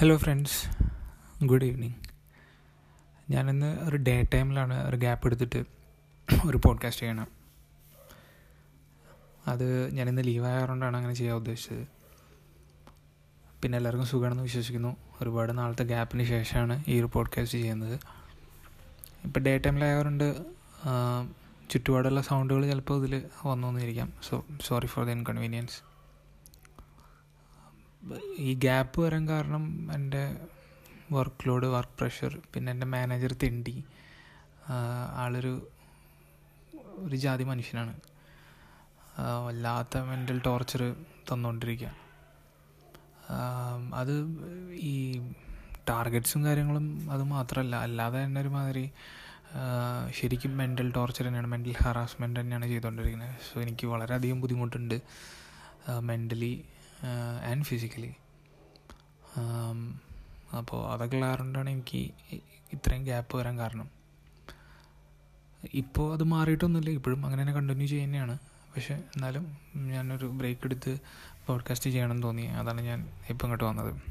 Hello friends good evening ഞാനിന്ന് ഒരു day ടൈമിലാണ് ഒരു ഗ്യാപ്പ് എടുത്തിട്ട് ഒരു പോഡ്കാസ്റ്റ് ചെയ്യണം. അത് ഞാനിന്ന് ലീവായതുകൊണ്ടാണ് അങ്ങനെ ചെയ്യാൻ ഉദ്ദേശിച്ചത്. പിന്നെ എല്ലാവർക്കും സുഖമാണെന്ന് വിശ്വസിക്കുന്നു. ഒരുപാട് നാളത്തെ ഗ്യാപ്പിന് ശേഷമാണ് ഈ ഒരു പോഡ്കാസ്റ്റ് ചെയ്യുന്നത്. ഇപ്പോൾ ഡേ ടൈമിലായതുകൊണ്ട് ചുറ്റുപാടുള്ള സൗണ്ടുകൾ ചിലപ്പോൾ ഇതിൽ വന്നു വന്നിരിക്കാം. So sorry for the inconvenience ഈ ഗ്യാപ്പ് വരാൻ കാരണം എന്റെ വർക്ക് ലോഡ് വർക്ക് പ്രഷർ പിന്നെ എന്റെ മാനേജർ തിണ്ടി. ആളൊരു ഒരു ജാതി മനുഷ്യനാണ്. വല്ലാത്ത മെന്റൽ ടോർച്ചർ തന്നുകൊണ്ടിരിക്കുക അത് ഈ ടാർഗറ്റ്സും കാര്യങ്ങളും അത് മാത്രമല്ല അല്ലാതെ തന്നെ ഒരുമാതിരി ശരിക്കും മെന്റൽ ടോർച്ചർ തന്നെയാണ് മെന്റൽ ഹറാസ്മെന്റ് തന്നെയാണ് ചെയ്തുകൊണ്ടിരിക്കുന്നത് സോ എനിക്ക് വളരെയധികം ബുദ്ധിമുട്ടുണ്ട്. മെന്റലി ആൻഡ് ഫിസിക്കലി അപ്പോൾ അതൊക്കെ ഉള്ളതുകൊണ്ടാണ് എനിക്ക് ഇത്രയും ഗ്യാപ്പ് വരാൻ കാരണം. ഇപ്പോൾ അത് മാറിയിട്ടൊന്നുമില്ല. ഇപ്പോഴും അങ്ങനെ തന്നെ കണ്ടിന്യൂ ചെയ്യുന്നതാണ്. പക്ഷെ എന്നാലും ഞാനൊരു ബ്രേക്ക് എടുത്ത് പോഡ്കാസ്റ്റ് ചെയ്യണമെന്ന് തോന്നി. അതാണ് ഞാൻ ഇപ്പം ഇങ്ങോട്ട് വന്നത്.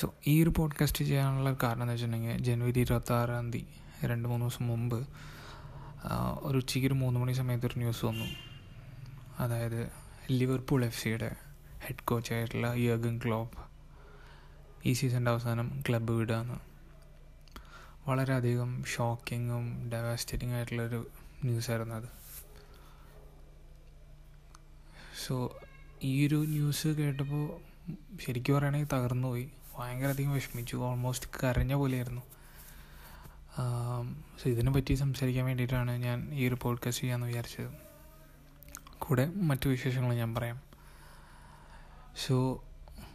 സോ ഈ ഒരു പോഡ്കാസ്റ്റ് ചെയ്യാനുള്ള കാരണം എന്ന് വെച്ചിട്ടുണ്ടെങ്കിൽ ജനുവരി ഇരുപത്താറാം തീയതി രണ്ട് മൂന്ന് ദിവസം മുമ്പ് ഒരു ഉച്ചയ്ക്ക് ഒരു മൂന്ന് മണി സമയത്ത് ഒരു ന്യൂസ് വന്നു. അതായത് ലിവർപൂൾ എഫ് സിയുടെ ഹെഡ് കോച്ചായിട്ടുള്ള യർഗൻ ക്ലോപ്പ് ഈ സീസണിന്റെ അവസാനം ക്ലബ്ബ് വിടുകയെന്ന് വളരെയധികം ഷോക്കിങ്ങും ഡെവാസ്റ്റേറ്റിംഗ് ആയിട്ടുള്ളൊരു ന്യൂസായിരുന്നു അത്. സോ ഈ ഒരു ന്യൂസ് കേട്ടപ്പോൾ ശരിക്കും പറയുകയാണെങ്കിൽ തകർന്നുപോയി ഭയങ്കരധികം വിഷമിച്ചു. ഓൾമോസ്റ്റ് കരഞ്ഞ പോലെയായിരുന്നു. സോ ഇതിനെ പറ്റി സംസാരിക്കാൻ വേണ്ടിയിട്ടാണ് ഞാൻ ഈ ഒരു പോഡ്കാസ്റ്റ് ചെയ്യാമെന്ന് വിചാരിച്ചത്. കൂടെ മറ്റു വിശേഷങ്ങൾ ഞാൻ പറയാം. സോ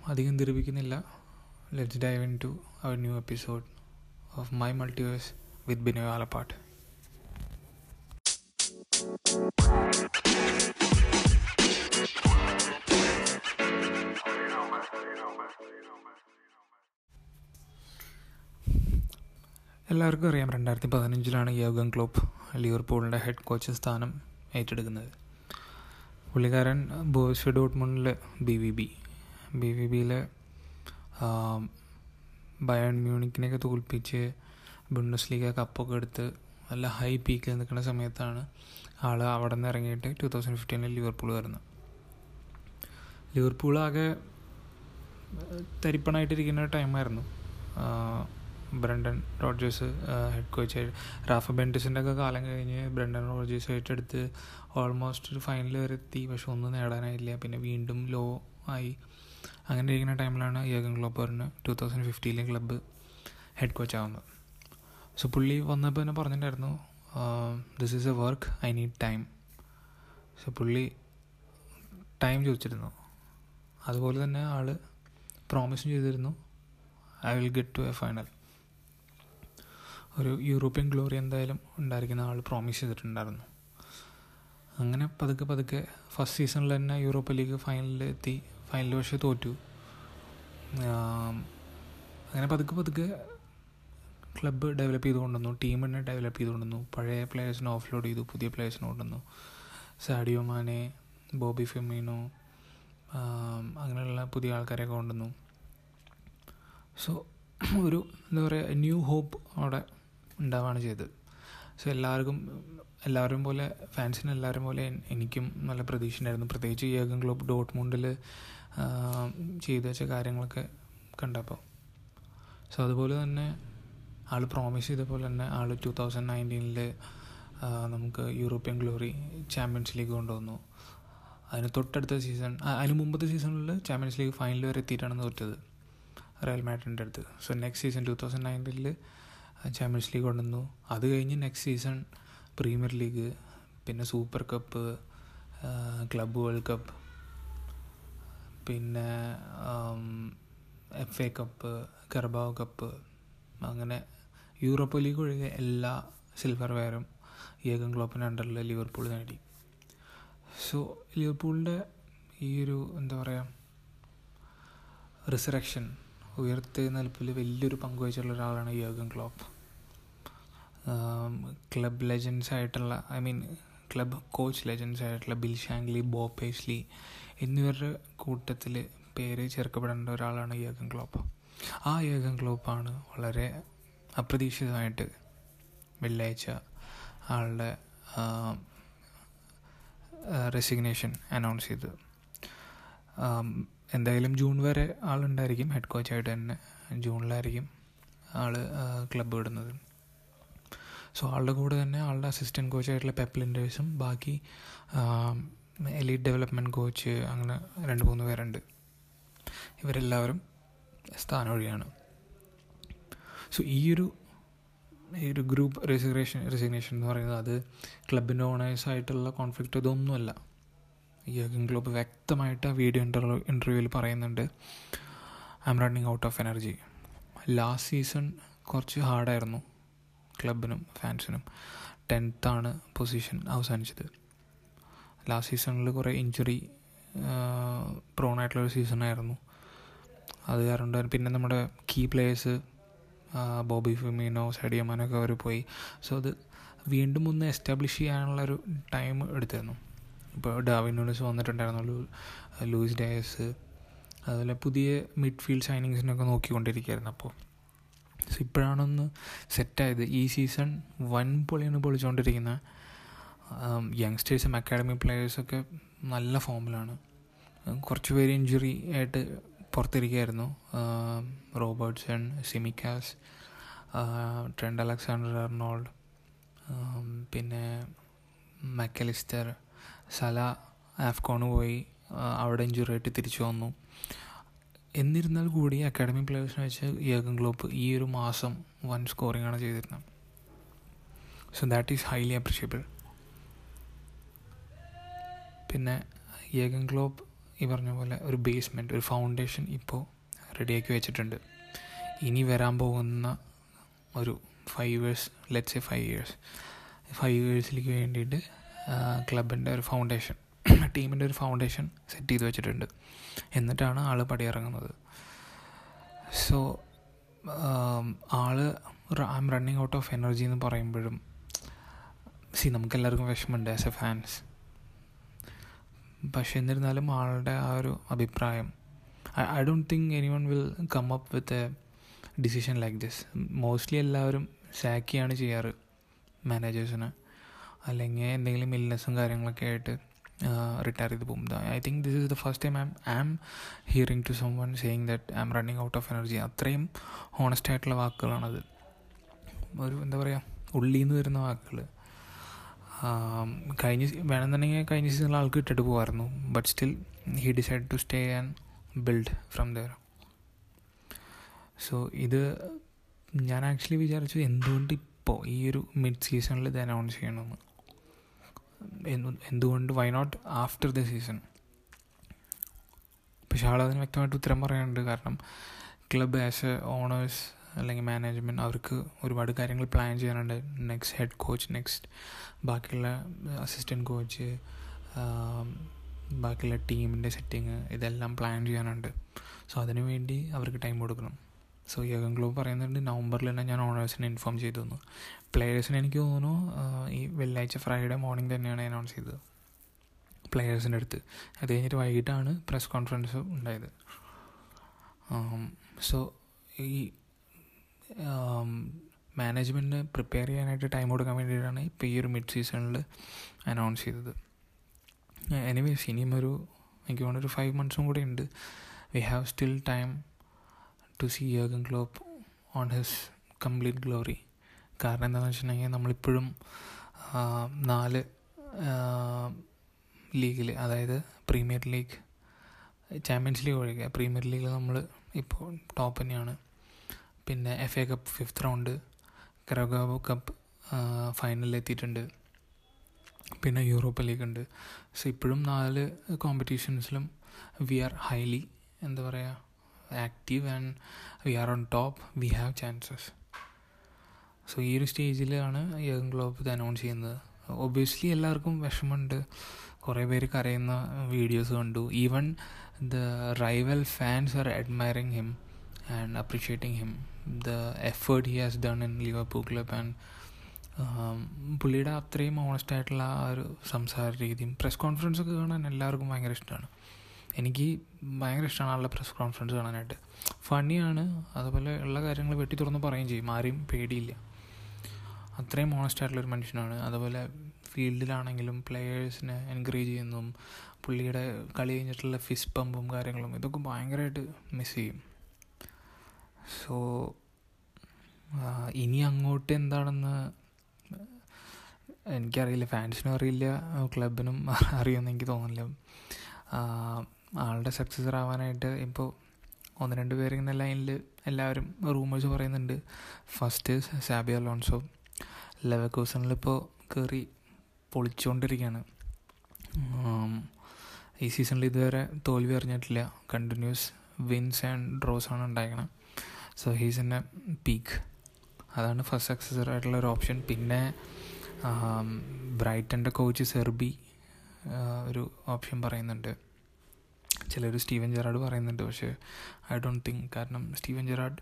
അധികം ദീർഘിക്കുന്നില്ല let's dive into our new episode of my multiverse with Binoy Alappat എല്ലാവർക്കും അറിയാം രണ്ടായിരത്തി പതിനഞ്ചിലാണ് യോഗൻ ക്ലോപ്പ് ലിവർപൂളിന്റെ ഹെഡ് കോച്ച് സ്ഥാനം ഏറ്റെടുക്കുന്നത്. പുള്ളിക്കാരൻ ബോയ്സ് ഡോട്ട്മുണ്ടിൽ B V B B V ബിയിലെ ബയൺ മ്യൂണിക്കിനെയൊക്കെ തോൽപ്പിച്ച് ബുണ്ടസ് ലീഗ കപ്പൊക്കെ എടുത്ത് നല്ല ഹൈ പീക്കിൽ നിൽക്കുന്ന സമയത്താണ് ആൾ അവിടെ നിന്ന് ഇറങ്ങിയിട്ട് ടു തൗസൻഡ് ഫിഫ്റ്റീനിൽ ലിവർപൂൾ വരുന്നത്. ലിവർപൂൾ ആകെ തരിപ്പണായിട്ടിരിക്കുന്ന ടൈമായിരുന്നു Brendan Rodgers head coach Rafa ബെൻഡിസിന്റെ ഒക്കെ കാലം കഴിഞ്ഞ് ബ്രണ്ടൻ റോഡ്ജേഴ്സ് ഏറ്റെടുത്ത് ഓൾമോസ്റ്റ് ഒരു ഫൈനൽ വരെ എത്തി. പക്ഷെ ഒന്നും നേടാനായില്ല. പിന്നെ വീണ്ടും ലോ ആയി. അങ്ങനെ ഇരിക്കുന്ന ടൈമിലാണ് യോഗൻ ക്ലോപ്പറിന് ടു തൗസൻഡ് ഫിഫ്റ്റീനിലെ ക്ലബ്ബ് ഹെഡ് കോച്ച് ആവുന്നത്. സോ പുള്ളി വന്നപ്പോൾ തന്നെ പറഞ്ഞിട്ടുണ്ടായിരുന്നു this is a work I need time so പുള്ളി ടൈം ചോദിച്ചിരുന്നു. അതുപോലെ തന്നെ ആൾ പ്രോമിസും ചെയ്തിരുന്നു I will get to a final ഒരു യൂറോപ്യൻ ഗ്ലോറി എന്തായാലും ഉണ്ടായിരിക്കുന്ന ആൾ പ്രോമിസ് ചെയ്തിട്ടുണ്ടായിരുന്നു. അങ്ങനെ പതുക്കെ പതുക്കെ ഫസ്റ്റ് സീസണിൽ തന്നെ യൂറോപ്പ ലീഗ് ഫൈനലിൽ എത്തി ഫൈനൽ പക്ഷേ തോറ്റു. അങ്ങനെ പതുക്കെ പതുക്കെ ക്ലബ്ബ് ഡെവലപ്പ് ചെയ്ത് കൊണ്ടുവന്നു ടീം തന്നെ ഡെവലപ്പ് ചെയ്ത് കൊണ്ടുവന്നു. പഴയ പ്ലെയേഴ്സിനെ ഓഫ് ലോഡ് ചെയ്തു പുതിയ പ്ലെയേഴ്സിനെ കൊണ്ടുവന്നു. സാഡിയോ മാനെ ബോബി ഫെമീനോ അങ്ങനെയുള്ള പുതിയ ആൾക്കാരെയൊക്കെ കൊണ്ടുവന്നു. സോ ഒരു എന്താ പറയുക ന്യൂ ഹോപ്പ് അവിടെ ഉണ്ടാവുകയാണ് ചെയ്തത്. സോ എല്ലാവർക്കും എല്ലാവരും പോലെ ഫാൻസിന് എല്ലാവരും പോലെ എനിക്കും നല്ല പ്രതീക്ഷ ഉണ്ടായിരുന്നു. പ്രത്യേകിച്ച് യോഗൻ ക്ലബ് ഡോട്ട് മുണ്ടിൽ ചെയ്തു വെച്ച കാര്യങ്ങളൊക്കെ കണ്ടപ്പോൾ സോ അതുപോലെ തന്നെ ആൾ പ്രോമിസ് ചെയ്ത പോലെ തന്നെ ആൾ ടു തൗസൻഡ് നയന്റീനിൽ നമുക്ക് യൂറോപ്യൻ ഗ്ലോറി ചാമ്പ്യൻസ് ലീഗ് കൊണ്ടുവന്നു. അതിന് തൊട്ടടുത്ത സീസൺ അതിന് മുമ്പത്തെ സീസണിൽ ചാമ്പ്യൻസ് ലീഗ് ഫൈനൽ വരെ എത്തിയിട്ടാണ് തോറ്റത്. റയൽ മാഡ്രിന്റെ അടുത്ത്. So next season two thousand നയന്റീനിൽ Champions League കൊണ്ടുവന്നു. അത് കഴിഞ്ഞ് നെക്സ്റ്റ് സീസൺ പ്രീമിയർ ലീഗ് പിന്നെ Super Cup Club World Cup പിന്നെ F A Cup Carabao Cup അങ്ങനെ യൂറോപ്പ് ലീഗ് ഒഴികെ എല്ലാ സിൽവർ വെയറും ഏകം ക്ലോപ്പിന്റെ അണ്ടറിൽ ലിവർപൂൾ നേടി. സോ ലിവർപൂളിന്റെ ഈ ഒരു എന്താ പറയുക റിസറക്ഷൻ ഉയർത്തെഴുന്നേൽപ്പിൽ വലിയൊരു പങ്കുവഹിച്ചുള്ള ഒരാളാണ് യോഗൻ ക്ലോപ്പ്. ക്ലബ് ലെജൻസ് ആയിട്ടുള്ള I mean club coach legends ആയിട്ടുള്ള ബിൽ ഷാങ്ലി ബോ എന്നിവരുടെ കൂട്ടത്തിൽ പേര് ചേർക്കപ്പെടേണ്ട ഒരാളാണ് യോഗൻ ക്ലോപ്പ്. ആ യോഗൻ ക്ലോപ്പാണ് വളരെ അപ്രതീക്ഷിതമായിട്ട് വെള്ളിയാഴ്ച ആളുടെ റെസിഗ്നേഷൻ അനൗൺസ് ചെയ്തത്. എന്തായാലും ജൂൺ വരെ ആളുണ്ടായിരിക്കും. ഹെഡ് കോച്ചായിട്ട് തന്നെ ജൂണിലായിരിക്കും ആൾ ക്ലബ് വിടുന്നത്. സോ ആളുടെ കൂടെ തന്നെ ആളുടെ അസിസ്റ്റന്റ് കോച്ചായിട്ടുള്ള പെപ്ലിൻഡേഴ്സും ബാക്കി എലീറ്റ് ഡെവലപ്മെന്റ് കോച്ച് അങ്ങനെ രണ്ട് മൂന്ന് പേരുണ്ട്. ഇവരെല്ലാവരും സ്ഥാനമൊഴിയാണ് സോ ഈ ഒരു ഈ ഒരു ഗ്രൂപ്പ് റെസിഗ്നേഷൻ റെസിഗ്നേഷൻ എന്ന് പറയുന്നത് അത് ക്ലബിന്റെ ഓണേഴ്സായിട്ടുള്ള കോൺഫ്ലിക്റ്റ് ഇതൊന്നുമല്ല. യോഗൻ ക്ലബ് വ്യക്തമായിട്ട് ആ വീഡിയോ ഇന്റർവ്യൂ ഇന്റർവ്യൂവിൽ പറയുന്നുണ്ട് I'm running out of energy last season കുറച്ച് ഹാർഡായിരുന്നു ക്ലബിനും ഫാൻസിനും ടെൻത്താണ് പൊസിഷൻ അവസാനിച്ചത്. ലാസ്റ്റ് സീസണിൽ കുറേ ഇഞ്ചുറി പ്രോൺ ആയിട്ടുള്ളൊരു സീസണായിരുന്നു അത് കാരണം പിന്നെ നമ്മുടെ കീ പ്ലേയേഴ്സ് ബോബി ഫിമീനോ സഡിയമാനൊക്കെ അവർ പോയി. സോ അത് വീണ്ടും ഒന്ന് എസ്റ്റാബ്ലിഷ് ചെയ്യാനുള്ളൊരു ടൈം എടുത്തിരുന്നു. ഇപ്പോൾ ഡാവിൻ വന്നിട്ടുണ്ടായിരുന്നു ലൂയിസ് ഡയസ്. അതുപോലെ പുതിയ മിഡ്ഫീൽഡ് സൈനിങ്സിനൊക്കെ നോക്കിക്കൊണ്ടിരിക്കുകയായിരുന്നു അപ്പോൾ സോ ഇപ്പോഴാണൊന്ന് സെറ്റായത് ഈ സീസൺ വൻ പൊളിയാണ് പൊളിച്ചുകൊണ്ടിരിക്കുന്ന യങ്സ്റ്റേഴ്സും അക്കാഡമി പ്ലെയേഴ്സൊക്കെ നല്ല ഫോമിലാണ് കുറച്ച് പേര് ഇഞ്ചുറി ആയിട്ട് പുറത്തിരിക്കുകയായിരുന്നു. Robertson Tsimikas Trent Alexander Arnold പിന്നെ മക്കലിസ്റ്റർ സല ആഫ്കോണ് പോയി അവിടെ ഇഞ്ചുറി ആയിട്ട് തിരിച്ചു വന്നു. എന്നിരുന്നാൽ കൂടി അക്കാഡമി പ്ലേയേഴ്സിനെ വെച്ച് യോഗൻ ഗ്ലോപ്പ് ഈ ഒരു മാസം വൺ സ്കോറിംഗ് ആണ് ചെയ്തിരുന്നത്. So that is highly appreciable പിന്നെ യോഗൻ ഗ്ലോപ്പ് ഈ പറഞ്ഞ പോലെ ഒരു ബേസ്മെന്റ് ഒരു ഫൗണ്ടേഷൻ ഇപ്പോൾ റെഡിയാക്കി വെച്ചിട്ടുണ്ട്. ഇനി വരാൻ പോകുന്ന ഒരു five years let's a five years five ഇയേഴ്സിലേക്ക് വേണ്ടിയിട്ട് ക്ലബിന്റെ ഒരു ഫൗണ്ടേഷൻ ടീമിന്റെ ഒരു ഫൗണ്ടേഷൻ സെറ്റ് ചെയ്ത് വെച്ചിട്ടുണ്ട്. എന്നിട്ടാണ് ആൾ പടിയിറങ്ങുന്നത്. So all I'm running out of energy എന്ന് പറയുമ്പോഴും സി നമുക്കെല്ലാവർക്കും വിഷമമുണ്ട് ആസ് എ ഫാൻസ് പക്ഷെ എന്നിരുന്നാലും ആളുടെ ആ ഒരു അഭിപ്രായം I don't think anyone will come up with a decision like this mostly എല്ലാവരും സാക്കിയാണ് ചെയ്യാറ് മാനേജേഴ്സിന് അല്ലെങ്കിൽ എന്തെങ്കിലും ഇല്ലസും കാര്യങ്ങളൊക്കെ ആയിട്ട് റിട്ടയർ ചെയ്ത് പോകും. I think this is the first time I'm am hearing to someone saying that I'm running out of energy അത്രയും ഹോണസ്റ്റ് ആയിട്ടുള്ള വാക്കുകളാണത്. ഒരു എന്താ പറയുക ഉള്ളിൽ നിന്ന് വരുന്ന വാക്കുകൾ കഴിഞ്ഞ വേണമെന്നുണ്ടെങ്കിൽ കഴിഞ്ഞ സീസണിൽ ആൾക്ക് ഇട്ടിട്ട് പോകുമായിരുന്നു but still he decide to stay and build from there so ഇത് ഞാൻ ആക്ച്വലി വിചാരിച്ചു എന്തുകൊണ്ട് ഇപ്പോൾ ഈ ഒരു മിഡ് സീസണിൽ ഇത് അനൗൺസ് ചെയ്യണമെന്ന് എന്തുകൊണ്ട് why not after the season പക്ഷെ ആളതിന് വ്യക്തമായിട്ട് ഉത്തരം പറയാനുണ്ട്. കാരണം ക്ലബ് ആസ് എ ഓണേഴ്സ് അല്ലെങ്കിൽ മാനേജ്മെന്റ് അവർക്ക് ഒരുപാട് കാര്യങ്ങൾ പ്ലാൻ ചെയ്യാനുണ്ട്. നെക്സ്റ്റ് ഹെഡ് കോച്ച് നെക്സ്റ്റ് ബാക്കിയുള്ള അസിസ്റ്റന്റ് കോച്ച് ബാക്കിയുള്ള ടീമിന്റെ സെറ്റിങ് ഇതെല്ലാം പ്ലാൻ ചെയ്യാനുണ്ട്. സോ അതിനു വേണ്ടി അവർക്ക് ടൈം കൊടുക്കണം. സോ യോഗൻ ഗ്ലോബ് പറയുന്നുണ്ട് നവംബറിൽ തന്നെ ഞാൻ ഓണേഴ്സിനെ ഇൻഫോം ചെയ്തു തന്നു. പ്ലെയേഴ്സിന് എനിക്ക് തോന്നുന്നു ഈ വെള്ളിയാഴ്ച ഫ്രൈഡേ മോർണിംഗ് തന്നെയാണ് അനൗൺസ് ചെയ്തത്. പ്ലെയേഴ്സിന്റെ അടുത്ത്. അത് കഴിഞ്ഞിട്ട് വൈകിട്ടാണ് പ്രസ് കോൺഫറൻസ് ഉണ്ടായത്. സോ ഈ മാനേജ്മെന്റിന് പ്രിപ്പയർ ചെയ്യാനായിട്ട് ടൈം കൊടുക്കാൻ വേണ്ടിയിട്ടാണ് ഇപ്പോൾ ഈ ഒരു മിഡ് സീസണിൽ അനൗൺസ് ചെയ്തത്. എനിവേസ് ഇനിയും ഒരു എനിക്ക് തോന്നുന്നു ഒരു ഫൈവ് മന്ത്സും കൂടി ഉണ്ട്. We have still time to see യോഗൻ Klopp on his complete glory കാരണം എന്താണെന്ന് വെച്ചിട്ടുണ്ടെങ്കിൽ നമ്മളിപ്പോഴും നാല് ലീഗിൽ അതായത് പ്രീമിയർ ലീഗ് ചാമ്പ്യൻസ് ലീഗ് ഒഴികെ പ്രീമിയർ ലീഗിൽ നമ്മൾ ഇപ്പോൾ ടോപ്പ് തന്നെയാണ്. പിന്നെ F A Cup fifth round Carabao Cup ഫൈനലിൽ എത്തിയിട്ടുണ്ട്. പിന്നെ യൂറോപ്പ ലീഗ് ഉണ്ട്. സോ ഇപ്പോഴും നാല് കോമ്പറ്റീഷൻസിലും വി ആർ ഹൈലി എന്താ പറയുക active and we are on top we have chances so ഈ ഒരു സ്റ്റേജിലാണ് യങ് ഗ്ലോബ് ഇത് അനൗൺസ് ചെയ്യുന്നത്. ഒബിയസ്ലി എല്ലാവർക്കും വിഷമമുണ്ട്. കുറേ പേര് കരയുന്ന വീഡിയോസ് കണ്ടു. Even the rival fans are admiring him and appreciating him the effort he has done in Liverpool club and പുള്ളിയുടെ അത്രയും ഓണസ്റ്റ് ആയിട്ടുള്ള ആ ഒരു സംസാര രീതിയും പ്രസ് കോൺഫറൻസ് ഒക്കെ കാണാൻ എല്ലാവർക്കും ഭയങ്കര ഇഷ്ടമാണ്. എനിക്ക് ഭയങ്കര ഇഷ്ടമാണ് ആളുടെ പ്രസ് കോൺഫറൻസ് കാണാനായിട്ട്. ഫണ്ണിയാണ് അതുപോലെ ഉള്ള കാര്യങ്ങൾ വെട്ടി തുറന്ന് പറയുകയും ചെയ്യും. ആരെയും പേടിയില്ല. അത്രയും ഓണസ്റ്റ് ആയിട്ടുള്ളൊരു മനുഷ്യനാണ്. അതുപോലെ ഫീൽഡിലാണെങ്കിലും പ്ലെയേഴ്സിനെ എൻകറേജ് ചെയ്യുന്നതും പുള്ളിയുടെ കളി കഴിഞ്ഞിട്ടുള്ള ഫിസ് പമ്പും കാര്യങ്ങളും ഇതൊക്കെ ഭയങ്കരമായിട്ട് മിസ് ചെയ്യും. സോ ഇനി അങ്ങോട്ട് എന്താണെന്ന് എനിക്കറിയില്ല. ഫാൻസിനും അറിയില്ല. ക്ലബിനും അറിയുമെന്ന് എനിക്ക് തോന്നുന്നില്ല. ആളുടെ സക്സസർ ആവാനായിട്ട് ഇപ്പോൾ ഒന്ന് രണ്ട് പേരിങ്ങനെ ലൈനിൽ എല്ലാവരും റൂമേഴ്സ് പറയുന്നുണ്ട്. ഫസ്റ്റ് സാബി അലോൺസോ ലെവക്കോസണിലിപ്പോൾ കയറി പൊളിച്ചുകൊണ്ടിരിക്കുകയാണ് ഈ സീസണിൽ ഇതുവരെ തോൽവി അറിഞ്ഞിട്ടില്ല. കണ്ടിന്യൂസ് വിൻസ് ആൻഡ് ഡ്രോസ് ആണ് ഉണ്ടായിരിക്കണം so he's in a peak അതാണ് ഫസ്റ്റ് സക്സസർ ആയിട്ടുള്ള ഒരു ഓപ്ഷൻ പിന്നെ ബ്രൈറ്റന്റെ കോച്ച് സെർബി ഒരു ഓപ്ഷൻ പറയുന്നുണ്ട്. ചിലർ സ്റ്റീവൻ ജെറാഡ് പറയുന്നുണ്ട്. പക്ഷേ ഐ ഡോണ്ട് തിങ്ക് കാരണം സ്റ്റീവൻ ജെറാഡ്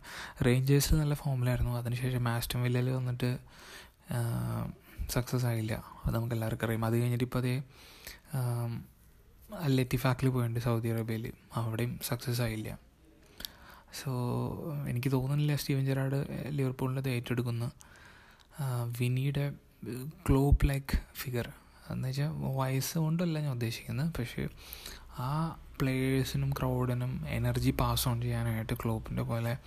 റേഞ്ചേഴ്സിൽ നല്ല ഫോമിലായിരുന്നു. അതിനുശേഷം മാസ്റ്റം വില്ലയിൽ വന്നിട്ട് സക്സസ് ആയില്ല. അത് നമുക്ക് എല്ലാവർക്കും അറിയാം. അത് കഴിഞ്ഞിട്ട് ഇപ്പോൾ അതേ ലത്തിഫാക്കിൽ പോയിട്ടുണ്ട് സൗദി അറേബ്യയിൽ അവിടെയും സക്സസ് ആയില്ല. സോ എനിക്ക് തോന്നുന്നില്ല സ്റ്റീവൻ ജെറാഡ് ലിവർപൂളിന്റെ ഏറ്റെടുക്കുന്നു. വിനിയുടെ ഗ്ലോബ് ലൈക്ക് ഫിഗർ എന്ന് വെച്ചാൽ വയസ്സ് കൊണ്ടല്ല ഞാൻ ഉദ്ദേശിക്കുന്നത്. പക്ഷേ ആ പ്ലേയേഴ്സിനും ക്രൗഡിനും എനർജി പാസ് ഓൺ ചെയ്യാനായിട്ട് ക്ലോപ്പിന്റെ പോലെ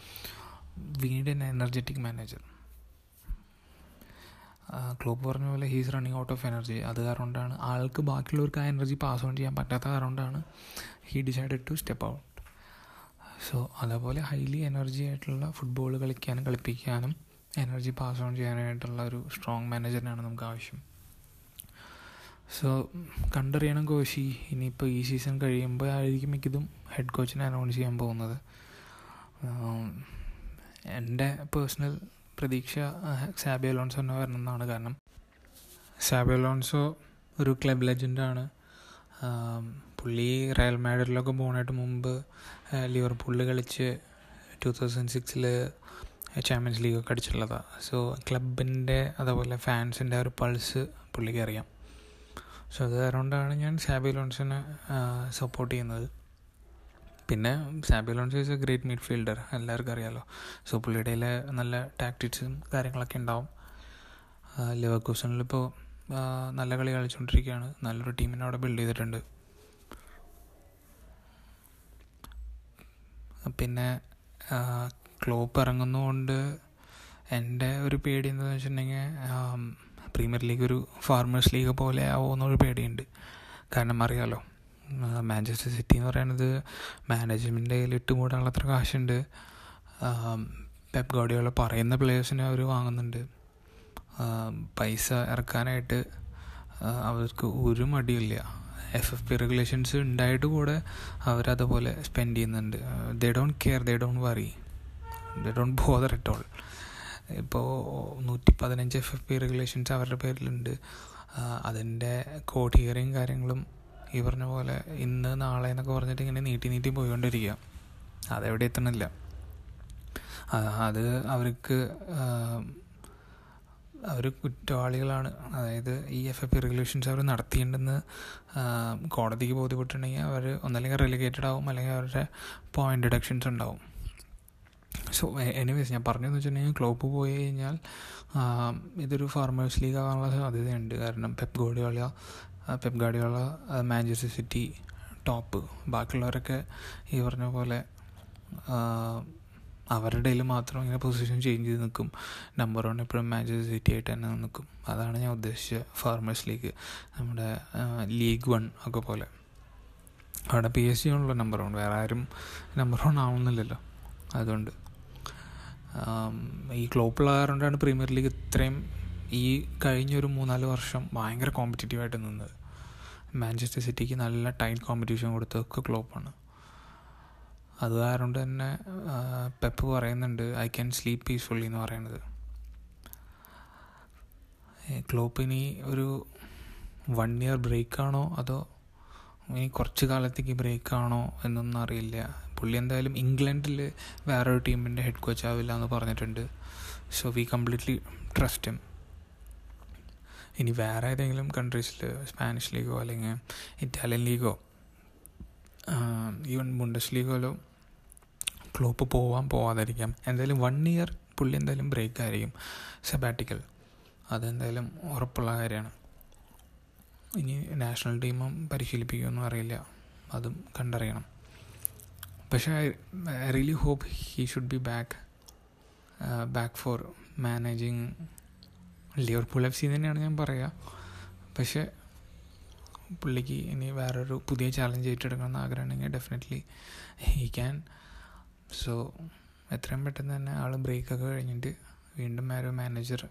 വിനിയുടെ എനർജറ്റിക് മാനേജർ ക്ലോപ്പ് പറഞ്ഞ പോലെ he's running out of energy അത് കാരണമാണ് ആൾക്ക് ബാക്കിയുള്ളവർക്ക് ആ എനർജി പാസ് ഓൺ ചെയ്യാൻ പറ്റാത്ത കാരണമാണ് he decided to step out so അതേപോലെ ഹൈലി എനർജി ആയിട്ടുള്ള ഫുട്ബോൾ കളിക്കാനും കളിപ്പിക്കാനും എനർജി പാസ് ഓൺ ചെയ്യാനായിട്ടുള്ള ഒരു സ്ട്രോങ് മാനേജറിനാണ് നമുക്ക് ആവശ്യം. സോ കണ്ടറിയണം കോശി. ഇനിയിപ്പോൾ ഈ സീസൺ കഴിയുമ്പോൾ ആയിരിക്കും മിക്കതും ഹെഡ് കോച്ചിനെ അനൗൺസ് ചെയ്യാൻ പോകുന്നത്. എന്റെ പേഴ്സണൽ പ്രതീക്ഷ സാബി അലോൺസോ തന്നെ വരണം എന്നാണ് കാരണം. സാബി അലോൺസോ ഒരു ക്ലബ് ലെജൻഡാണ് പുള്ളി റയൽ മാഡറിലൊക്കെ പോകുന്നതായിട്ട് മുമ്പ് ലിവർപൂളിൽ കളിച്ച് ടു തൗസൻഡ് സിക്സിൽ ചാമ്പ്യൻസ് ലീഗൊക്കെ അടിച്ചിട്ടുള്ളതാണ് സോ ക്ലബിന്റെ അതുപോലെ ഫാൻസിന്റെ ഒരു പൾസ് പുള്ളിക്ക് അറിയാം. സോ അത് അതുകൊണ്ടാണ് ഞാൻ സാബി ലോൺസിനെ സപ്പോർട്ട് ചെയ്യുന്നത്. പിന്നെ Xabi Alonso is a great midfielder എല്ലാവർക്കും അറിയാമല്ലോ സോ പുള്ളിയുടെ നല്ല ടാക്ടിക്സും കാര്യങ്ങളൊക്കെ ഉണ്ടാവും. ലിവർക്കൂസണിലിപ്പോൾ നല്ല കളി കളിച്ചുകൊണ്ടിരിക്കുകയാണ് നല്ലൊരു ടീമിനെ അവിടെ ബിൽഡ് ചെയ്തിട്ടുണ്ട്. പിന്നെ ക്ലോപ്പ് ഇറങ്ങുന്നതുകൊണ്ട് എന്റെ ഒരു പേടി എന്താണെന്ന് വെച്ചിട്ടുണ്ടെങ്കിൽ പ്രീമിയർ ലീഗ് ഒരു ഫാർമേഴ്സ് ലീഗ് പോലെ ആവുമെന്നൊരു പേടിയുണ്ട്. കാരണം അറിയാമല്ലോ മാഞ്ചസ്റ്റർ സിറ്റി എന്ന് പറയുന്നത് മാനേജ്മെന്റ് കയ്യിൽ ഇട്ട് മൂടാനുള്ള അത്ര കാശുണ്ട്. പെപ് ഗോഡിയോള പറയുന്ന പ്ലേയേഴ്സിനെ അവർ വാങ്ങുന്നുണ്ട്. പൈസ ഇറക്കാനായിട്ട് അവർക്ക് ഒരു മടിയില്ല എഫ് എഫ് പി റെഗുലേഷൻസ് ഉണ്ടായിട്ട് കൂടെ അവരതുപോലെ സ്പെൻഡ് ചെയ്യുന്നുണ്ട്. They don't care they don't worry they don't bother at all ഇപ്പോൾ നൂറ്റി പതിനഞ്ച് എഫ് എഫ് പി റെഗുലേഷൻസ് അവരുടെ പേരിലുണ്ട്. അതിന്റെ കോഡ് ഹിയറിങ് കാര്യങ്ങളും ഈ പറഞ്ഞ പോലെ ഇന്ന് നാളെ എന്നൊക്കെ പറഞ്ഞിട്ട് ഇങ്ങനെ നീട്ടി നീട്ടി പോയിക്കൊണ്ടിരിക്കുക അതെവിടെ എത്തണില്ല. അത് അവർക്ക് അവർ കുറ്റവാളികളാണ്. അതായത് ഈ എഫ് എഫ് പി റെഗുലേഷൻസ് അവർ നടത്തിയിട്ടുണ്ടെന്ന് കോടതിക്ക് ബോധ്യപ്പെട്ടിട്ടുണ്ടെങ്കിൽ അവർ ഒന്നല്ലെങ്കിൽ റെലിഗേറ്റഡ് ആവും അല്ലെങ്കിൽ അവരുടെ പോയിന്റ് ഡിഡക്ഷൻസ് ഉണ്ടാവും. സോ എനിവേസ് ഞാൻ പറഞ്ഞതെന്ന് വെച്ചിട്ടുണ്ടെങ്കിൽ ക്ലോപ്പ് പോയി കഴിഞ്ഞാൽ ഇതൊരു ഫാർമേഴ്സ് ലീഗ് ആകാനുള്ള സാധ്യതയുണ്ട്. കാരണം Pep Guardiola Pep Guardiola Manchester City top ബാക്കിയുള്ളവരൊക്കെ ഈ പറഞ്ഞ പോലെ അവരുടെ മാത്രം ഇങ്ങനെ പൊസിഷൻ ചേഞ്ച് ചെയ്ത് നിൽക്കും. നമ്പർ വൺ എപ്പോഴും മാഞ്ചസ്റ്റർ സിറ്റി ആയിട്ട് തന്നെ നിൽക്കും. അതാണ് ഞാൻ ഉദ്ദേശിച്ച ഫാർമേഴ്സ് ലീഗ് നമ്മുടെ ലീഗ് വൺ ഒക്കെ പോലെ. അവിടെ പി എസ് സി ആണല്ലോ നമ്പർ വൺ വേറെ ആരും നമ്പർ വൺ ആവുന്നില്ലല്ലോ. അതുകൊണ്ട് ഈ ക്ലോപ്പുള്ള കാരണമാണ് പ്രീമിയർ ലീഗ് ഇത്രയും ഈ കഴിഞ്ഞൊരു മൂന്നാൽ വർഷം ഭയങ്കര കോമ്പറ്റീറ്റീവായിട്ട് നിന്നത്. മാഞ്ചസ്റ്റർ സിറ്റിക്ക് നല്ല ടൈറ്റ് കോമ്പറ്റീഷൻ കൊടുത്തതൊക്കെ ക്ലോപ്പാണ് അത് കാരണം തന്നെ പെപ്പ് പറയുന്നുണ്ട് ഐ ക്യാൻ സ്ലീപ്പ് പീസ്ഫുള്ളി എന്ന് പറയുന്നത്. ക്ലോപ്പ് ഇനി ഒരു വൺ ഇയർ ബ്രേക്കാണോ അതോ ഇനി കുറച്ച് കാലത്തേക്ക് ബ്രേക്കാണോ എന്നൊന്നും അറിയില്ല. പുള്ളി എന്തായാലും ഇംഗ്ലണ്ടിൽ വേറൊരു ടീമിന്റെ ഹെഡ് കോച്ച് ആവില്ല എന്ന് പറഞ്ഞിട്ടുണ്ട്. So we completely trust him ഇനി വേറെ ഏതെങ്കിലും കൺട്രീസിൽ സ്പാനിഷ് ലീഗോ അല്ലെങ്കിൽ ഇറ്റാലിയൻ ലീഗോ ഈവൻ ബുണ്ടസ് ലീഗോലോ ക്ലോപ്പ് പോവാൻ പോവാതിരിക്കാം. എന്തായാലും വൺ ഇയർ പുള്ളി എന്തായാലും ബ്രേക്ക് ആയിരിക്കും. സെബാറ്റിക്കൽ അതെന്തായാലും ഉറപ്പുള്ള കാര്യമാണ്. ഇനി നാഷണൽ ടീമും പരിശീലിപ്പിക്കുമെന്നും അറിയില്ല. അതും കണ്ടറിയണം. പക്ഷേ I really hope he should be back back for managing Liverpool F C തന്നെയാണ് ഞാൻ പറയുക പക്ഷേ പുള്ളിക്ക് ഇനി വേറൊരു പുതിയ ചാലഞ്ച് ഏറ്റെടുക്കണമെന്ന് ആഗ്രഹമുണ്ടെങ്കിൽ ഡെഫിനറ്റ്ലി ഹീ ക്യാൻ സോ എത്രയും പെട്ടെന്ന് തന്നെ ആൾ ബ്രേക്കൊക്കെ കഴിഞ്ഞിട്ട് വീണ്ടും വേറെ മാനേജർ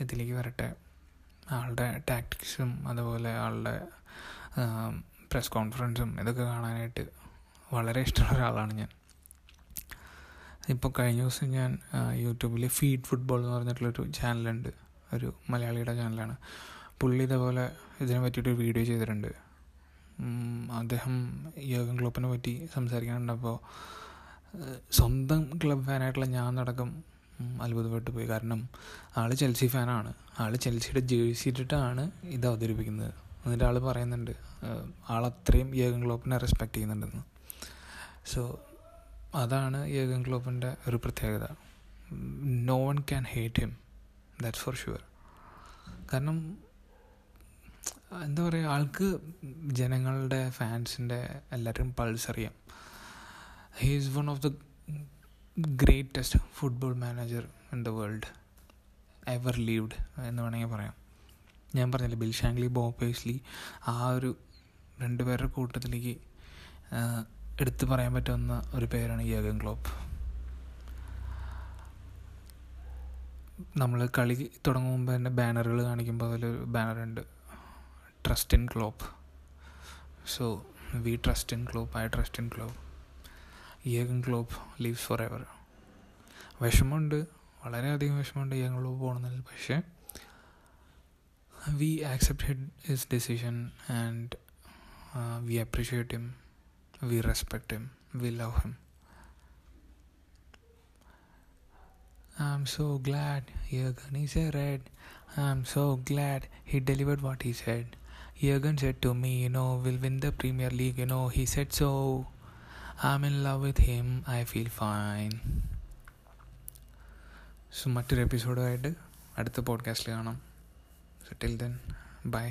ഇതിലേക്ക് വരട്ടെ. ആളുടെ ടാക്ടിക്സും അതുപോലെ ആളുടെ പ്രസ് കോൺഫറൻസും ഇതൊക്കെ കാണാനായിട്ട് വളരെ ഇഷ്ടമുള്ള ഒരാളാണ് ഞാൻ. ഇപ്പോൾ കഴിഞ്ഞ ദിവസം ഞാൻ യൂട്യൂബിൽ ഫീഡ് ഫുട്ബോൾ എന്ന് പറഞ്ഞിട്ടുള്ളൊരു ചാനലുണ്ട് ഒരു മലയാളിയുടെ ചാനലാണ് പുള്ളി ഇതേപോലെ ഇതിനെ പറ്റിയിട്ടൊരു വീഡിയോ ചെയ്തിട്ടുണ്ട്. അദ്ദേഹം യോഗൻ ക്ലബിനെ പറ്റി സംസാരിക്കാനുണ്ടപ്പോൾ സ്വന്തം ക്ലബ് ഫാനായിട്ടുള്ള ഞാൻ നടക്കം അത്ഭുതപ്പെട്ടു പോയി. കാരണം ആൾ ചെൽസി ഫാനാണ്. ആൾ ചെൽസിയുടെ ജേഴ്സി ഇട്ടിട്ടാണ് ഇത് അവതരിപ്പിക്കുന്നത്. എന്നിട്ട് ആൾ പറയുന്നുണ്ട് ആൾ അത്രയും യോഗൻ ക്ലോപ്പിനെ റെസ്പെക്റ്റ് ചെയ്യുന്നുണ്ടെന്ന്. സോ അതാണ് യേഗൻ ക്ലോപ്പിന്റെ ഒരു പ്രത്യേകത. No one can hate him. That's for sure കാരണം എന്താ പറയുക ആൾക്ക് ജനങ്ങളുടെ ഫാൻസിന്റെ എല്ലാവരും പൾസ് അറിയാം he is one of the greatest football manager in the world ever lived എന്ന് വേണമെങ്കിൽ പറയാം. ഞാൻ പറഞ്ഞില്ല ബിൽ ഷാങ്ലി ആ ഒരു രണ്ടുപേരുടെ കൂട്ടത്തിലേക്ക് എടുത്തു പറയാൻ പറ്റുന്ന ഒരു പേരാണ് യോഗൻ ക്ലോപ്പ്. നമ്മൾ കളി തുടങ്ങും മുമ്പ് തന്നെ ബാനറുകൾ കാണിക്കുമ്പോൾ അതിലൊരു ബാനറുണ്ട് trust in Klopp so we trust in Klopp I trust in Klopp യോഗൻ Klopp leaves for ever വിഷമമുണ്ട് വളരെയധികം വിഷമമുണ്ട് യോഗൻ ക്ലോപ്പ് പോകണമെന്നില്ല പക്ഷേ we accept his decision and we appreciate him we respect him, we love him. I'm so glad Jurgen is a red. I'm so glad he delivered what he said. Jurgen said to me, you know, we'll win the Premier League, you know, he said so. I'm in love with him I feel fine so മറ്റൊരു എപ്പിസോഡുമായിട്ട് അടുത്ത പോഡ്കാസ്റ്റിൽ കാണാം. So till then bye